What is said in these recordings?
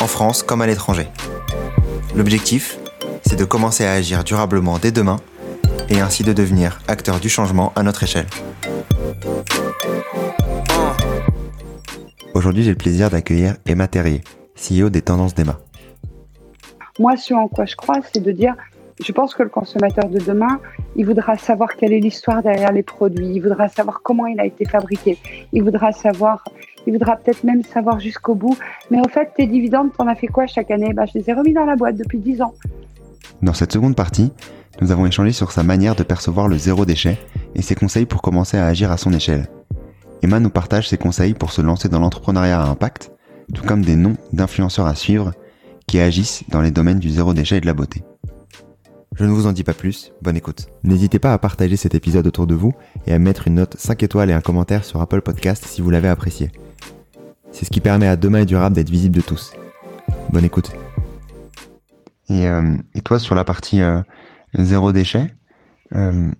en France comme à l'étranger. L'objectif, c'est de commencer à agir durablement dès demain et ainsi de devenir acteur du changement à notre échelle. Aujourd'hui, j'ai le plaisir d'accueillir Emma Terrier, CEO des Tendances d'Emma. Moi, ce en quoi je crois, c'est de dire, je pense que le consommateur de demain, il voudra savoir quelle est l'histoire derrière les produits, il voudra savoir comment il a été fabriqué, il voudra savoir, il voudra peut-être même savoir jusqu'au bout. Mais en fait, tes dividendes, t'en as fait quoi chaque année? Bah, Je les ai remis dans la boîte depuis 10 ans. Dans cette seconde partie, nous avons échangé sur sa manière de percevoir le zéro déchet et ses conseils pour commencer à agir à son échelle. Emma nous partage ses conseils pour se lancer dans l'entrepreneuriat à impact, tout comme des noms d'influenceurs à suivre qui agissent dans les domaines du zéro déchet et de la beauté. Je ne vous en dis pas plus, bonne écoute. N'hésitez pas à partager cet épisode autour de vous et à mettre une note 5 étoiles et un commentaire sur Apple Podcast si vous l'avez apprécié. C'est ce qui permet à Demain et Durable d'être visible de tous. Bonne écoute. Et, euh, toi, sur la partie euh, zéro déchet, euh,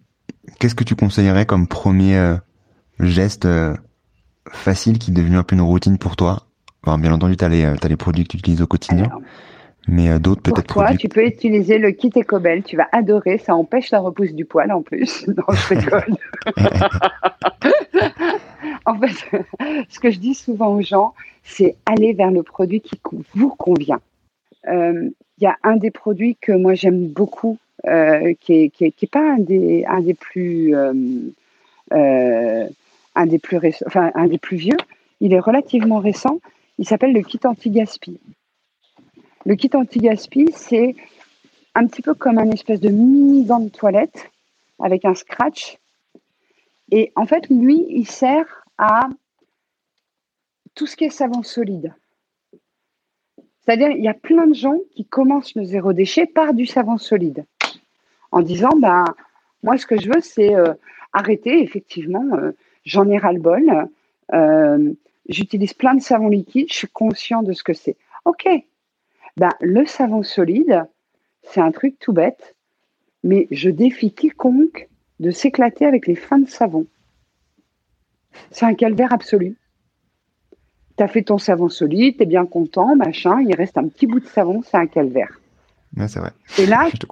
qu'est-ce que tu conseillerais comme premier geste facile qui est devenu un peu une routine pour toi? Bien entendu, tu as, les produits que tu utilises au quotidien. Mais euh, d'autres peut-être. Toi, tu peux utiliser le kit Ecobel? Tu vas adorer. Ça empêche la repousse du poil en plus. non, je rigole. en fait, ce que je dis souvent aux gens, c'est aller vers le produit qui vous convient. Il euh, y a un des produits que moi j'aime beaucoup, euh, qui n'est qui est, pas un des, un des plus, un des plus enfin un des plus vieux. Il est relativement récent. Il s'appelle le kit anti-gaspi. Le kit anti-gaspi, c'est un petit peu comme un espèce de mini dent de toilette avec un scratch. Et en fait, lui, il sert à tout ce qui est savon solide. C'est-à-dire, il y a plein de gens qui commencent le zéro déchet par du savon solide, en disant, ben, moi, ce que je veux, c'est euh, arrêter, effectivement, euh, j'en ai ras-le-bol, euh, j'utilise plein de savon liquide, je suis conscient de ce que c'est. OK, ben, le savon solide, c'est un truc tout bête, mais je défie quiconque de s'éclater avec les fins de savon. C'est un calvaire absolu. Tu as fait ton savon solide, tu es bien content, machin, il reste un petit bout de savon, c'est un calvaire. c'est vrai. Et là, tu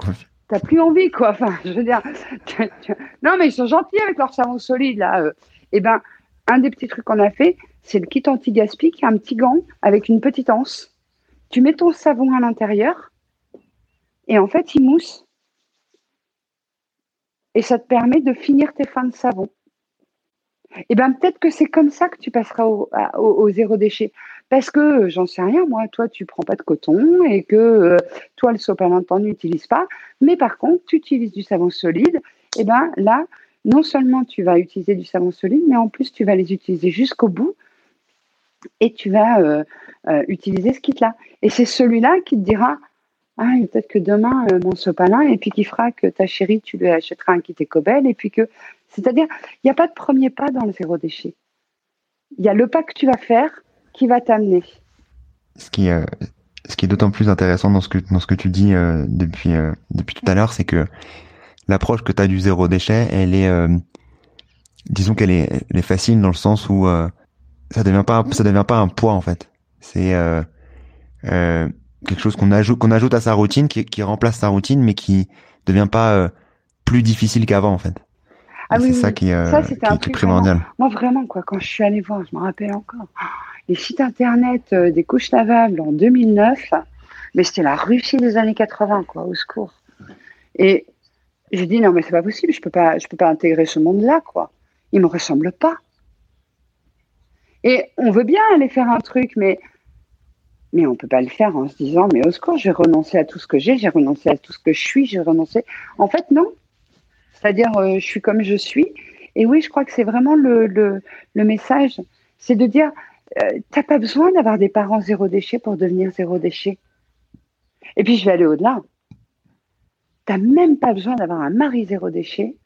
n'as plus envie, quoi. Enfin, je veux dire, non, mais ils sont gentils avec leur savon solide, là. Eh ben, un des petits trucs qu'on a fait, c'est le kit anti-gaspi qui a un petit gant avec une petite anse. Tu mets ton savon à l'intérieur et en fait, il mousse. Et ça te permet de finir tes fins de savon. Et eh bien peut-être que c'est comme ça que tu passeras au, zéro déchet. Parce que, j'en sais rien, moi, toi, tu prends pas de coton et que euh, toi, le sopalin, tu n'utilises pas. Mais par contre, tu utilises du savon solide. Et eh bien là, non seulement tu vas utiliser du savon solide, mais en plus, tu vas les utiliser jusqu'au bout et tu vas euh, euh, utiliser ce kit-là. Et c'est celui-là qui te dira ah, peut-être que demain, euh, mon sopalin, et puis qui fera que ta chérie, tu lui achèteras un kit Ecobel, et puis que. C'est-à-dire, il n'y a pas de premier pas dans le zéro déchet. Il y a le pas que tu vas faire qui va t'amener. Ce qui, qui est d'autant plus intéressant dans ce que, dans ce que tu dis depuis, depuis tout à l'heure, c'est que l'approche que tu as du zéro déchet, elle est. disons qu'elle elle est facile dans le sens où ça devient pas ça devient pas un poids en fait. C'est euh, euh, quelque chose qu'on ajoute qu'on ajoute à sa routine, qui, qui, remplace sa routine, mais qui devient pas euh, plus difficile qu'avant en fait. Ah c'est ça qui, ça, qui, un qui est primordial. moi vraiment quoi, quand je suis allée voir, je me rappelle encore les sites internet des couches lavables en 2009, mais c'était la Russie des années 80 quoi, au secours. Et j'ai dit non mais c'est pas possible, je peux pas je peux pas intégrer ce monde-là quoi. Il me ressemble pas. Et on veut bien aller faire un truc, mais, mais on ne peut pas le faire en se disant, mais au secours, j'ai renoncé à tout ce que j'ai, j'ai renoncé à tout ce que je suis, j'ai renoncé. En fait, non. C'est-à-dire, euh, je suis comme je suis. Et oui, je crois que c'est vraiment le, message. C'est de dire, euh, tu n'as pas besoin d'avoir des parents zéro déchet pour devenir zéro déchet. Et puis je vais aller au-delà. Tu n'as même pas besoin d'avoir un mari zéro déchet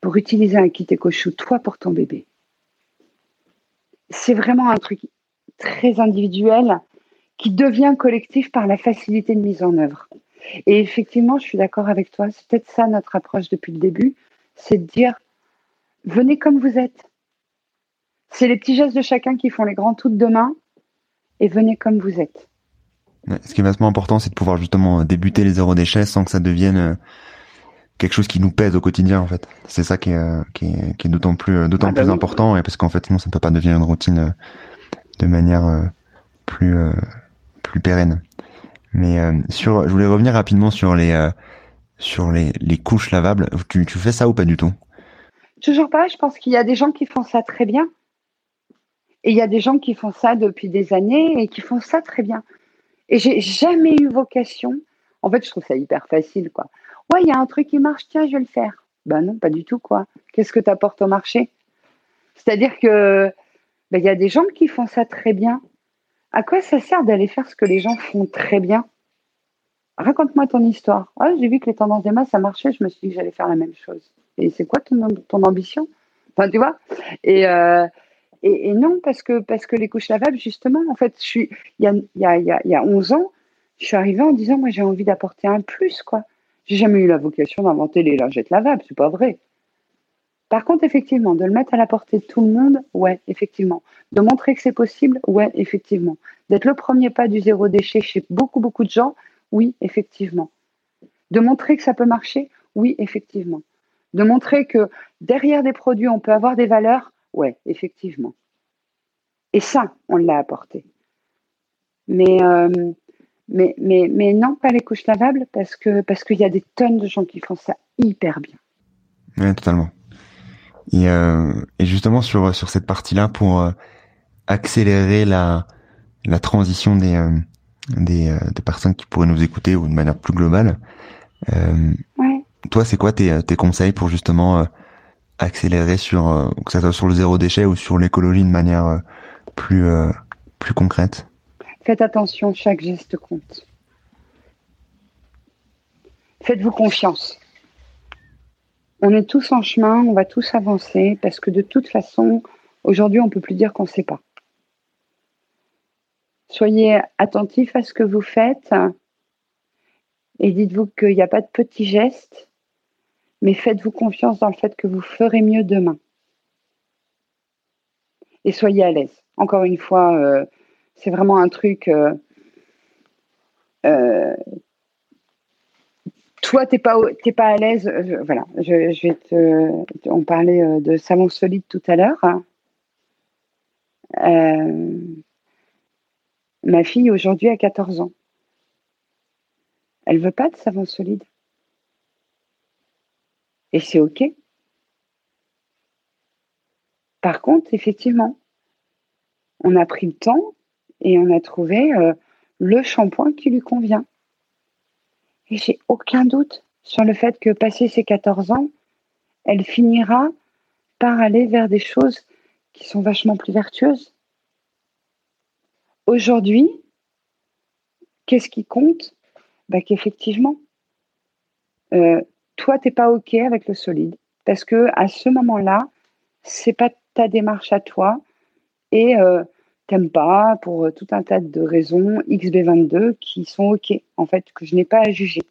pour utiliser un kit éco-chou, toi, pour ton bébé. C'est vraiment un truc très individuel qui devient collectif par la facilité de mise en œuvre. Et effectivement, je suis d'accord avec toi, c'est peut-être ça notre approche depuis le début, c'est de dire, venez comme vous êtes. C'est les petits gestes de chacun qui font les grands tout de demain, et venez comme vous êtes. Ce qui est vachement important, c'est de pouvoir justement débuter les zéro déchets sans que ça devienne euh, quelque chose qui nous pèse au quotidien en fait. C'est ça qui est, euh, qui est, qui est d'autant plus euh, d'autant ah bah plus important et parce qu'en fait sinon ça ne peut pas devenir une routine de manière plus plus pérenne. Mais sur, je voulais revenir rapidement sur les sur les, les couches lavables. Tu, tu fais ça ou pas du tout? Toujours pas. Je pense qu'il y a des gens qui font ça très bien. Et il y a des gens qui font ça depuis des années et qui font ça très bien. Et j'ai jamais eu vocation. En fait, je trouve ça hyper facile, quoi. Ouais, il y a un truc qui marche, tiens, je vais le faire. Ben non, pas du tout, quoi. Qu'est-ce que tu apportes au marché? C'est-à-dire que ben, il y a des gens qui font ça très bien. À quoi ça sert d'aller faire ce que les gens font très bien? Raconte-moi ton histoire. Ah, j'ai vu que les tendances des masses, ça marchait, je me suis dit que j'allais faire la même chose. Et c'est quoi ton, ton ambition? Enfin, tu vois? Et, euh, et, non, parce que, parce que les couches lavables, justement, en fait, je suis, il, y a, y a, il y a 11 ans, je suis arrivée en disant, moi, j'ai envie d'apporter un plus, quoi. J'ai jamais eu la vocation d'inventer les lingettes lavables, c'est pas vrai. Par contre, effectivement, de le mettre à la portée de tout le monde, ouais, effectivement. De montrer que c'est possible, ouais, effectivement. D'être le premier pas du zéro déchet chez beaucoup, beaucoup de gens, oui, effectivement. De montrer que ça peut marcher, oui, effectivement. De montrer que derrière des produits, on peut avoir des valeurs, Ouais, effectivement. Et ça, on l'a apporté. Mais, euh, mais, mais, mais non, pas les couches lavables, parce que parce qu'il y a des tonnes de gens qui font ça hyper bien. Oui, totalement. Et, euh, et justement, sur, sur cette partie-là, pour euh, accélérer la, la transition des, des, des, personnes qui pourraient nous écouter ou de manière plus globale, ouais. toi, c'est quoi tes, tes conseils pour justement accélérer sur euh, que ça soit sur le zéro déchet ou sur l'écologie de manière euh, plus euh, plus concrète? Faites attention, chaque geste compte. Faites-vous confiance. On est tous en chemin, on va tous avancer parce que de toute façon, aujourd'hui, on ne peut plus dire qu'on ne sait pas. Soyez attentifs à ce que vous faites et dites-vous qu'il n'y a pas de petits gestes, mais faites-vous confiance dans le fait que vous ferez mieux demain. Et soyez à l'aise. Encore une fois, euh, c'est vraiment un truc. Euh, euh, toi, t'es pas, pas à l'aise. voilà, je, vais te. On parlait de savon solide tout à l'heure. ma fille aujourd'hui a 14 ans. Elle veut pas de savon solide. Et c'est OK. Par contre, effectivement, on a pris le temps et on a trouvé euh, le shampoing qui lui convient. Et j'ai aucun doute sur le fait que passé ses 14 ans, elle finira par aller vers des choses qui sont vachement plus vertueuses. Aujourd'hui, qu'est-ce qui compte? Bah, Qu'effectivement, euh, toi, tu n'es pas OK avec le solide parce que à ce moment-là, c'est pas ta démarche à toi et euh, t'aimes pas pour euh, tout un tas de raisons XB22 qui sont OK, en fait, que je n'ai pas à juger.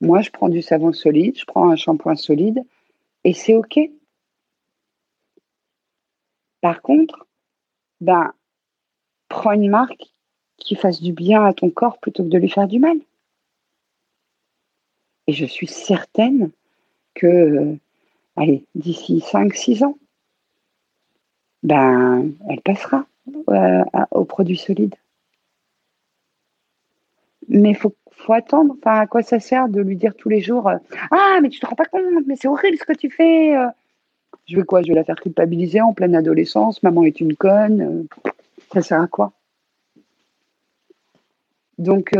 Moi, je prends du savon solide, je prends un shampoing solide et c'est OK. Par contre, ben, prends une marque qui fasse du bien à ton corps plutôt que de lui faire du mal. Et je suis certaine que, euh, allez, d'ici 5-6 ans, ben, elle passera euh, aux produits solides. Mais il faut, attendre. Enfin, à quoi ça sert de lui dire tous les jours euh, Ah, mais tu te rends pas compte, mais c'est horrible ce que tu fais. Je vais quoi? Je vais la faire culpabiliser en pleine adolescence? Maman est une conne. ça sert à quoi? Donc,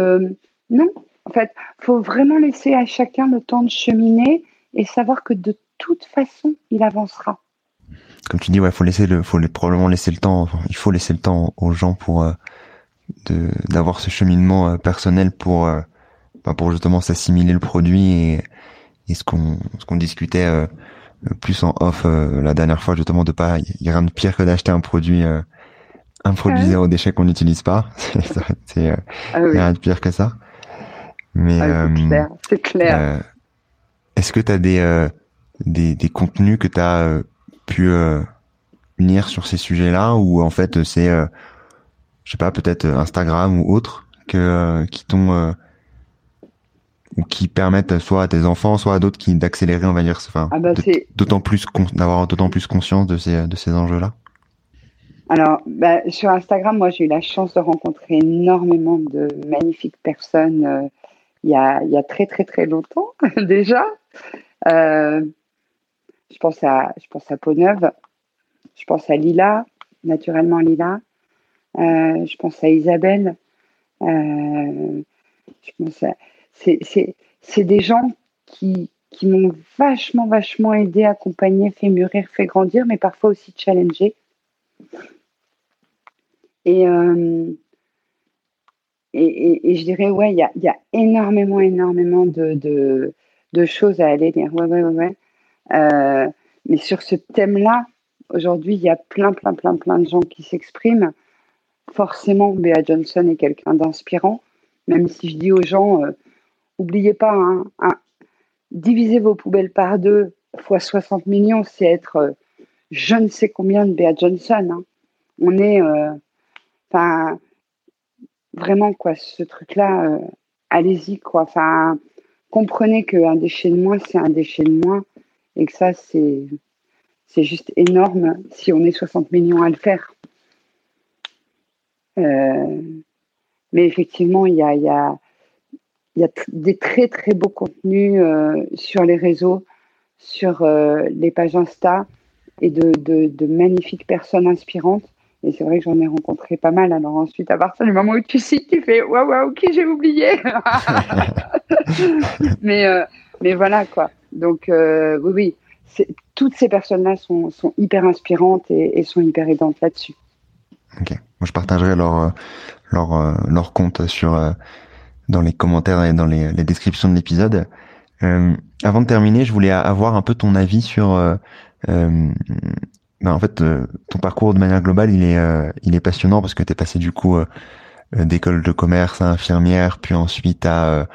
non, en fait, faut vraiment laisser à chacun le temps de cheminer et savoir que de toute façon, il avancera. Comme tu dis, ouais, faut laisser le, faut probablement laisser le temps. Il faut laisser le temps aux gens pour euh, d'avoir ce cheminement personnel pour bah, pour justement s'assimiler le produit et, et ce qu'on ce qu'on discutait plus en off la dernière fois justement de pas il y a rien de pire que d'acheter un produit un produit zéro déchet qu'on n'utilise pas. C'est ah rien de pire que ça. Mais ah, c'est clair, est-ce que tu as des, des, des contenus que tu as pu venir sur ces sujets-là ou en fait c'est euh, je sais pas peut-être Instagram ou autre que euh, qui t'ont euh, ou qui permettent soit à tes enfants soit à d'autres qui d'accélérer on va dire enfin ah bah, d'autant plus d'avoir d'autant plus conscience de ces de ces enjeux-là. Alors, bah, sur Instagram, moi, j'ai eu la chance de rencontrer énormément de magnifiques personnes il, y a, il y a très, très, très longtemps déjà. Je pense à, je pense à Peau-Neuve, je pense à Lila, naturellement Lila. Euh, je pense à Isabelle. Euh, c'est des gens qui, qui m'ont vachement, vachement aidé, accompagné, fait mûrir, fait grandir, mais parfois aussi challenger. Et, euh, et, et, je dirais, ouais, il y a, y a, énormément, énormément de, de, de, choses à aller dire. Ouais, ouais, ouais. Mais sur ce thème-là, Aujourd'hui, il y a plein, plein, plein, plein de gens qui s'expriment. Forcément, Bea Johnson est quelqu'un d'inspirant, même si je dis aux gens, euh, oubliez pas, hein, diviser vos poubelles par deux fois 60 millions, c'est être euh, je ne sais combien de Bea Johnson. Hein. On est, euh, vraiment quoi, ce truc-là, allez-y quoi. Comprenez qu'un déchet de moins, c'est un déchet de moins, et que ça, c'est c'est juste énorme si on est 60 millions à le faire. Euh, mais effectivement, il y a, y, a, y a, des très très beaux contenus euh, sur les réseaux, sur euh, les pages Insta et de, de, magnifiques personnes inspirantes. Et c'est vrai que j'en ai rencontré pas mal. Alors ensuite, à partir du moment où tu cites, tu fais waouh, waouh, ok, j'ai oublié. mais, mais voilà quoi. Donc oui, oui toutes ces personnes-là sont, hyper inspirantes et, sont hyper aidantes là-dessus. Ok. Moi, je partagerai leur, euh, leur, euh, leur compte sur, euh, dans les commentaires et dans les, descriptions de l'épisode. avant de terminer, je voulais avoir un peu ton avis sur, ben, en fait, ton parcours de manière globale, il est, il est passionnant parce que tu es passé du coup d'école de commerce à infirmière, puis ensuite à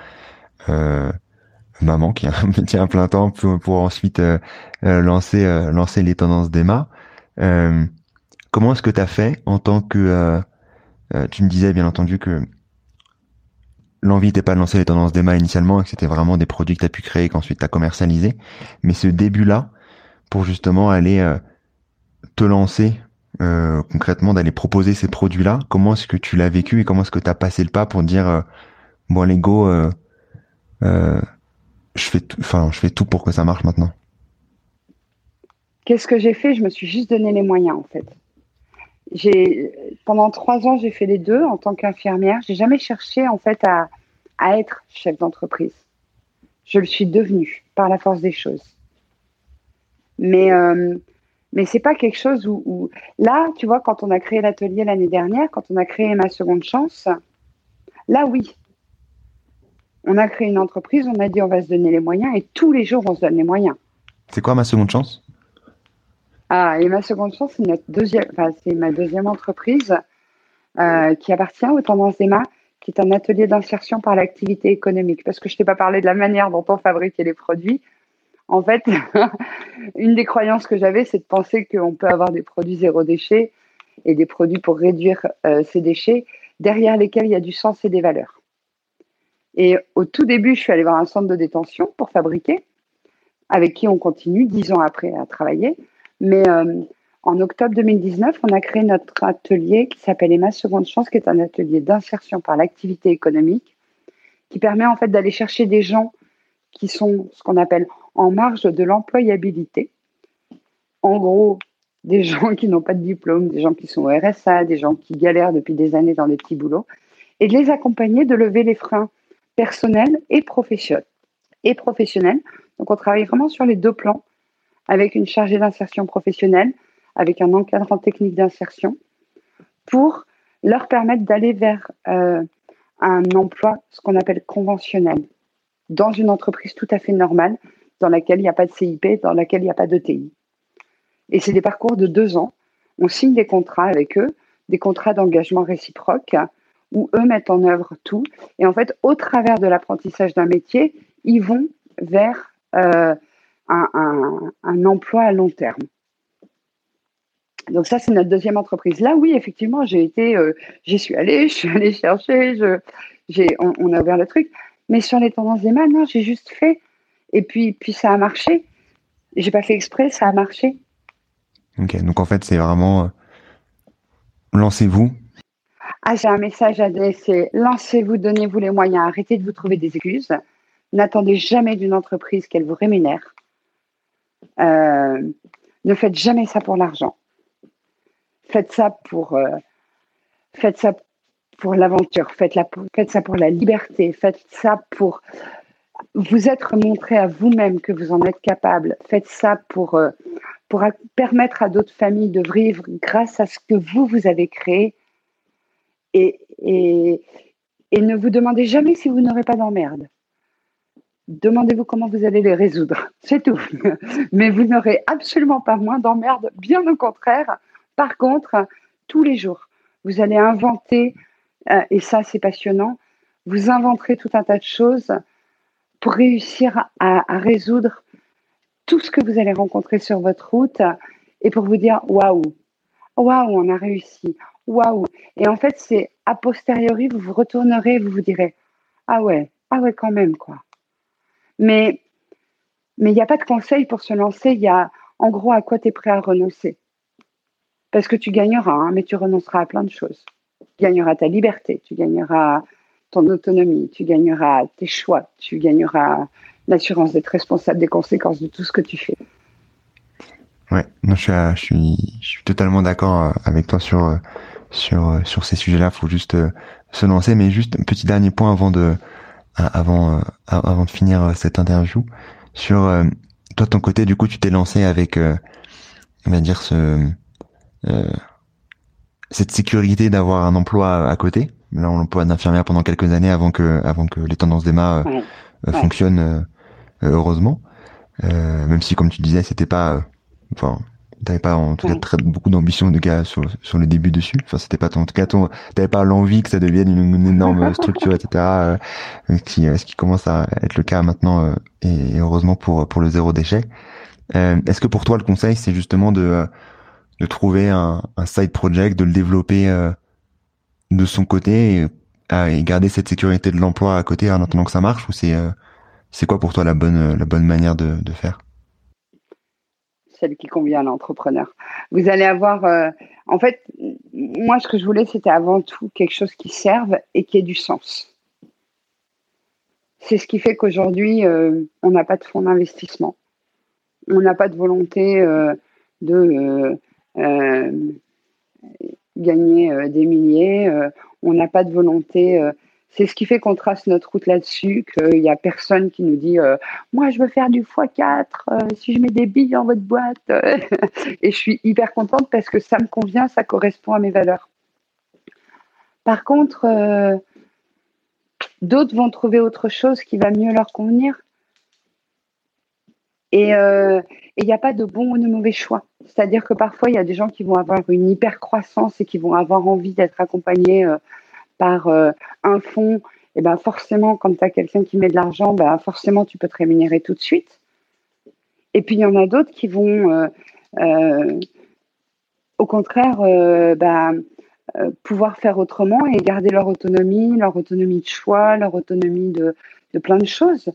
maman qui a un métier à plein temps pour, pour ensuite euh, euh, lancer euh, lancer les tendances d'Emma. comment est-ce que tu as fait en tant que tu me disais bien entendu que l'envie n'était pas de lancer les tendances d'Emma initialement et que c'était vraiment des produits que tu as pu créer qu'ensuite tu commercialisé. Mais ce début-là, pour justement aller te lancer concrètement, d'aller proposer ces produits-là, comment est-ce que tu l'as vécu et comment est-ce que tu as passé le pas pour dire, bon, les go, je fais tout, pour que ça marche maintenant. Qu'est-ce que j'ai fait? Je me suis juste donné les moyens, en fait. J'ai, pendant trois ans, j'ai fait les deux en tant qu'infirmière. J'ai jamais cherché, en fait, à, à être chef d'entreprise. Je le suis devenue par la force des choses. Mais, euh, mais c'est pas quelque chose où, où, là, tu vois, quand on a créé l'atelier l'année dernière, quand on a créé ma seconde chance, là, oui, on a créé une entreprise, on a dit on va se donner les moyens et tous les jours on se donne les moyens. C'est quoi ma seconde chance? Ah, et ma seconde chance, c'est notre deuxième, enfin, c'est ma deuxième entreprise euh, qui appartient aux Tendances d'Emma, qui est un atelier d'insertion par l'activité économique. Parce que je t'ai pas parlé de la manière dont on fabriquait les produits. En fait, une des croyances que j'avais, c'est de penser qu'on peut avoir des produits zéro déchet et des produits pour réduire euh, ces déchets, derrière lesquels il y a du sens et des valeurs. Et au tout début, je suis allée voir un centre de détention pour fabriquer, avec qui on continue dix ans après à travailler. Mais euh, en octobre 2019, on a créé notre atelier qui s'appelle Emma Seconde Chance, qui est un atelier d'insertion par l'activité économique, qui permet en fait d'aller chercher des gens qui sont ce qu'on appelle en marge de l'employabilité. En gros, des gens qui n'ont pas de diplôme, des gens qui sont au RSA, des gens qui galèrent depuis des années dans des petits boulots, et de les accompagner, de lever les freins personnel et professionnel. Donc on travaille vraiment sur les deux plans, avec une chargée d'insertion professionnelle, avec un encadrant technique d'insertion, pour leur permettre d'aller vers euh, un emploi, ce qu'on appelle conventionnel, dans une entreprise tout à fait normale, dans laquelle il n'y a pas de CIP, dans laquelle il n'y a pas de TI. Et c'est des parcours de deux ans. On signe des contrats avec eux, des contrats d'engagement réciproque, où eux mettent en œuvre tout. Et en fait, au travers de l'apprentissage d'un métier, ils vont vers euh, un, emploi à long terme. Donc ça, c'est notre deuxième entreprise. Là, oui, effectivement, j'ai été, euh, j'y suis allée, je suis allée chercher, on, a ouvert le truc. Mais sur les tendances des mains, non, j'ai juste fait. Et puis, puis ça a marché. J'ai pas fait exprès, ça a marché. Ok, donc en fait, c'est vraiment euh, lancez-vous. Ah, j'ai un message à adresser. Lancez-vous, donnez-vous les moyens, arrêtez de vous trouver des excuses. N'attendez jamais d'une entreprise qu'elle vous rémunère. Euh, ne faites jamais ça pour l'argent. Faites ça pour, euh, pour l'aventure. Faites, faites ça pour la liberté. Faites ça pour vous être montré à vous-même que vous en êtes capable. Faites ça pour, euh, pour permettre à d'autres familles de vivre grâce à ce que vous, vous avez créé. Et, ne vous demandez jamais si vous n'aurez pas d'emmerde. Demandez-vous comment vous allez les résoudre. C'est tout. Mais vous n'aurez absolument pas moins d'emmerde, bien au contraire. Par contre, tous les jours, vous allez inventer, euh, et ça c'est passionnant, vous inventerez tout un tas de choses pour réussir à, résoudre tout ce que vous allez rencontrer sur votre route et pour vous dire waouh, waouh, on a réussi, waouh. Et en fait, c'est a posteriori, vous vous retournerez et vous vous direz ah ouais, ah ouais, quand même, quoi. Mais mais il n'y a pas de conseil pour se lancer. Il y a en gros à quoi tu es prêt à renoncer. Parce que tu gagneras, hein, mais tu renonceras à plein de choses. Tu gagneras ta liberté, tu gagneras ton autonomie, tu gagneras tes choix, tu gagneras l'assurance d'être responsable des conséquences de tout ce que tu fais. Ouais, non, je suis, je suis, totalement d'accord euh, avec toi sur euh, sur euh, sur ces sujets-là. Il faut juste se lancer, mais juste un petit dernier point avant de avant avant de finir cette interview sur toi ton côté. Du coup, tu t'es lancé avec on va dire ce cette sécurité d'avoir un emploi à côté. Là, on l'emploi d'infirmière pendant quelques années avant que avant que les tendances d'Emma fonctionnent heureusement. même si, comme tu disais, c'était pas enfin t'avais pas en tout cas très, beaucoup d'ambition de gars sur, sur le début dessus. Enfin c'était pas ton, en tout cas ton t'avais pas l'envie que ça devienne une, énorme structure etc euh, qui euh, ce qui commence à être le cas maintenant euh, et, heureusement pour pour le zéro déchet. Euh, est-ce que pour toi le conseil c'est justement de de trouver un, un side project de le développer de son côté et, et, garder cette sécurité de l'emploi à côté en attendant que ça marche ou c'est c'est quoi pour toi la bonne la bonne manière de, de faire? Celle qui convient à l'entrepreneur. Vous allez avoir, euh, en fait, moi, ce que je voulais, c'était avant tout quelque chose qui serve et qui ait du sens. C'est ce qui fait qu'aujourd'hui, euh, on n'a pas de fonds d'investissement. On n'a pas de volonté euh, de gagner des milliers. on n'a pas de volonté c'est ce qui fait qu'on trace notre route là-dessus, qu'il n'y a personne qui nous dit euh, Moi, je veux faire du x4, euh, si je mets des billes dans votre boîte. et je suis hyper contente parce que ça me convient, ça correspond à mes valeurs. Par contre, euh, d'autres vont trouver autre chose qui va mieux leur convenir. Et il n'y a pas de bon ou de mauvais choix. C'est-à-dire que parfois, il y a des gens qui vont avoir une hyper croissance et qui vont avoir envie d'être accompagnés par euh, un fonds, et eh ben forcément, quand tu as quelqu'un qui met de l'argent, ben forcément, tu peux te rémunérer tout de suite. Et puis, il y en a d'autres qui vont, euh, euh, au contraire, ben, pouvoir faire autrement et garder leur autonomie, leur autonomie de choix, leur autonomie de, plein de choses.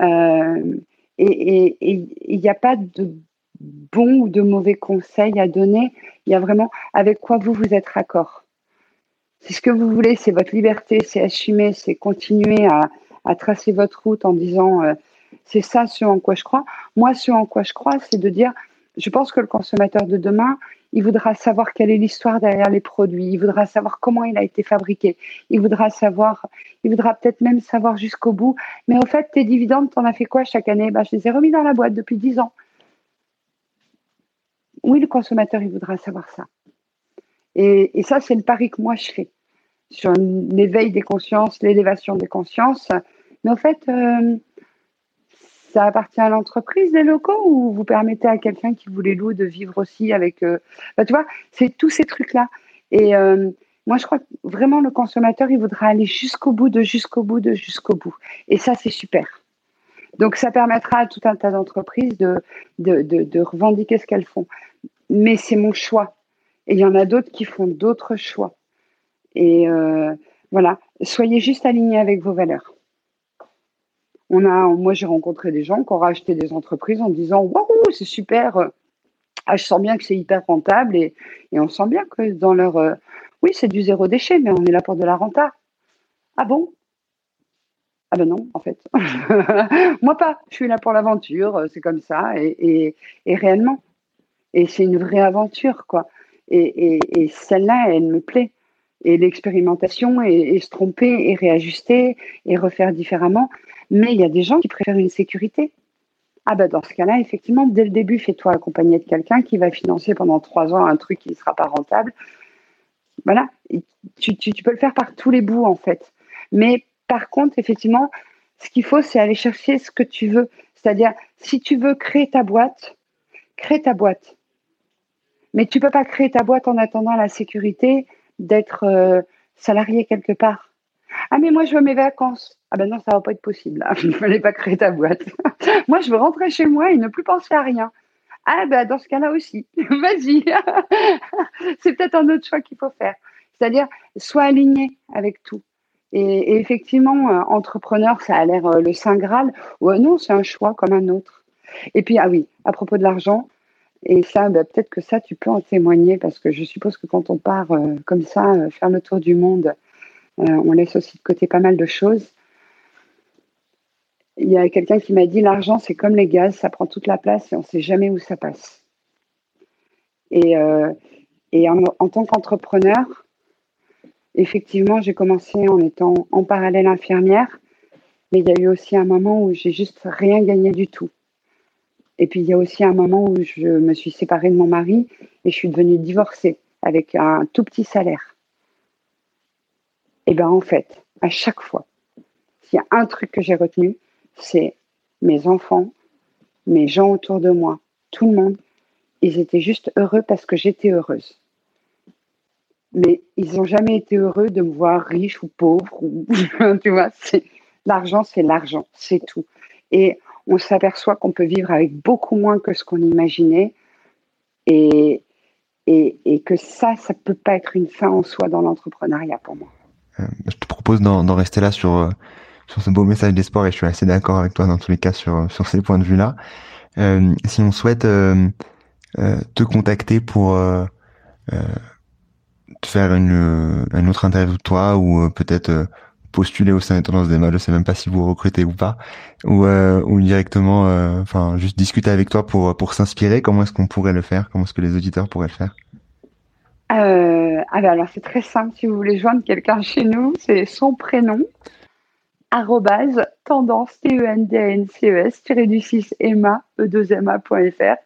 et il n'y a pas de bon ou de mauvais conseils à donner. Il y a vraiment avec quoi vous vous êtes raccord? C'est ce que vous voulez, c'est votre liberté, c'est assumer, c'est continuer à, tracer votre route en disant euh, c'est ça ce en quoi je crois. Moi, ce en quoi je crois, c'est de dire je pense que le consommateur de demain, il voudra savoir quelle est l'histoire derrière les produits, il voudra savoir comment il a été fabriqué, il voudra savoir, il voudra peut-être même savoir jusqu'au bout. Mais au fait, tes dividendes, t'en as fait quoi chaque année? Ben, Je les ai remis dans la boîte depuis 10 ans. Oui, le consommateur, il voudra savoir ça. Et, ça, c'est le pari que moi je fais sur l'éveil des consciences, l'élévation des consciences. Mais en fait, euh, ça appartient à l'entreprise des locaux ou vous permettez à quelqu'un qui vous les loue de vivre aussi avec. Euh, bah, tu vois, c'est tous ces trucs-là. Et euh, moi, je crois que vraiment le consommateur, il voudra aller jusqu'au bout, de jusqu'au bout, de jusqu'au bout. Et ça, c'est super. Donc, ça permettra à tout un tas d'entreprises de, de, de, revendiquer ce qu'elles font. Mais c'est mon choix. Et il y en a d'autres qui font d'autres choix. Et euh, voilà, soyez juste alignés avec vos valeurs. On a, moi, j'ai rencontré des gens qui ont racheté des entreprises en disant Waouh, c'est super. Ah, je sens bien que c'est hyper rentable et, on sent bien que dans leur, euh, oui, c'est du zéro déchet, mais on est là pour de la renta. Ah bon? Ah ben non, en fait. Moi pas. Je suis là pour l'aventure, euh, c'est comme ça, et, réellement. Et c'est une vraie aventure, quoi. Et, celle-là, elle me plaît. Et l'expérimentation, et, se tromper, et réajuster, et refaire différemment. Mais il y a des gens qui préfèrent une sécurité. Ah ben dans ce cas-là, effectivement, dès le début, fais-toi accompagner de quelqu'un qui va financer pendant trois ans un truc qui ne sera pas rentable voilà, tu, peux le faire par tous les bouts en fait. Mais par contre, effectivement, ce qu'il faut, c'est aller chercher ce que tu veux. C'est-à-dire, si tu veux créer ta boîte, crée ta boîte. Mais tu peux pas créer ta boîte en attendant la sécurité d'être euh, salarié quelque part. Ah mais moi je veux mes vacances. Ah ben non, ça va pas être possible. Il ne fallait pas créer ta boîte. moi je veux rentrer chez moi et ne plus penser à rien. Ah ben dans ce cas-là aussi, vas-y. c'est peut-être un autre choix qu'il faut faire. C'est-à-dire, sois aligné avec tout. Et, effectivement, euh, entrepreneur, ça a l'air euh, le Saint Graal. Ouais, non, c'est un choix comme un autre. Et puis, ah oui, à propos de l'argent, et ça, ben, peut-être que ça, tu peux en témoigner, parce que je suppose que quand on part euh, comme ça, faire le tour du monde, on laisse aussi de côté pas mal de choses il y a quelqu'un qui m'a dit l'argent, c'est comme les gaz, ça prend toute la place et on ne sait jamais où ça passe. Euh, et en, tant qu'entrepreneur, effectivement, j'ai commencé en étant en parallèle infirmière, mais il y a eu aussi un moment où j'ai juste rien gagné du tout. Et puis il y a aussi un moment où je me suis séparée de mon mari et je suis devenue divorcée avec un tout petit salaire. Et bien en fait, à chaque fois, s'il y a un truc que j'ai retenu, c'est mes enfants, mes gens autour de moi, tout le monde, ils étaient juste heureux parce que j'étais heureuse. Mais ils n'ont jamais été heureux de me voir riche ou pauvre. tu vois, l'argent, c'est l'argent, c'est tout. Et on s'aperçoit qu'on peut vivre avec beaucoup moins que ce qu'on imaginait. Et, et, que ça, ça ne peut pas être une fin en soi dans l'entrepreneuriat pour moi. Euh, je te propose d'en rester là sur, euh, sur ce beau message d'espoir et je suis assez d'accord avec toi dans tous les cas sur, sur ces points de vue-là. Euh, si on souhaite euh, euh te contacter pour euh, euh, faire une, une autre interview de toi ou peut-être postuler au sein des tendances d'Emma, je sais même pas si vous recrutez ou pas, ou, ou directement, enfin juste discuter avec toi pour, pour s'inspirer, comment est-ce qu'on pourrait le faire, comment est-ce que les auditeurs pourraient le faire? Euh, alors c'est très simple, si vous voulez joindre quelqu'un chez nous, c'est son prénom, arrobase tendance, t e n d n c e s du 6 emma, e 2 emma.fr.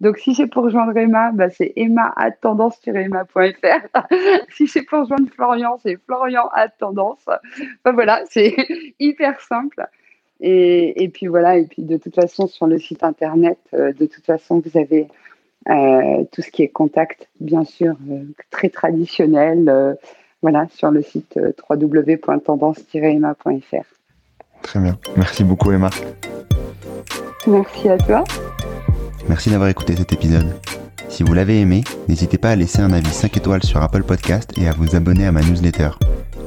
Donc, si c'est pour rejoindre Emma, bah, c'est emma at tendance-emma.fr. si c'est pour rejoindre Florian, c'est florian at tendance. Bah, voilà, c'est hyper simple. Et, et, puis voilà, et puis de toute façon, sur le site internet, euh, de toute façon, vous avez euh, tout ce qui est contact, bien sûr, euh, très traditionnel voilà, sur le site www.tendance-emma.fr. Très bien. Merci beaucoup, Emma. Merci à toi. Merci d'avoir écouté cet épisode. Si vous l'avez aimé, n'hésitez pas à laisser un avis 5 étoiles sur Apple Podcast et à vous abonner à ma newsletter.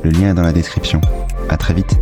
Le lien est dans la description. À très vite.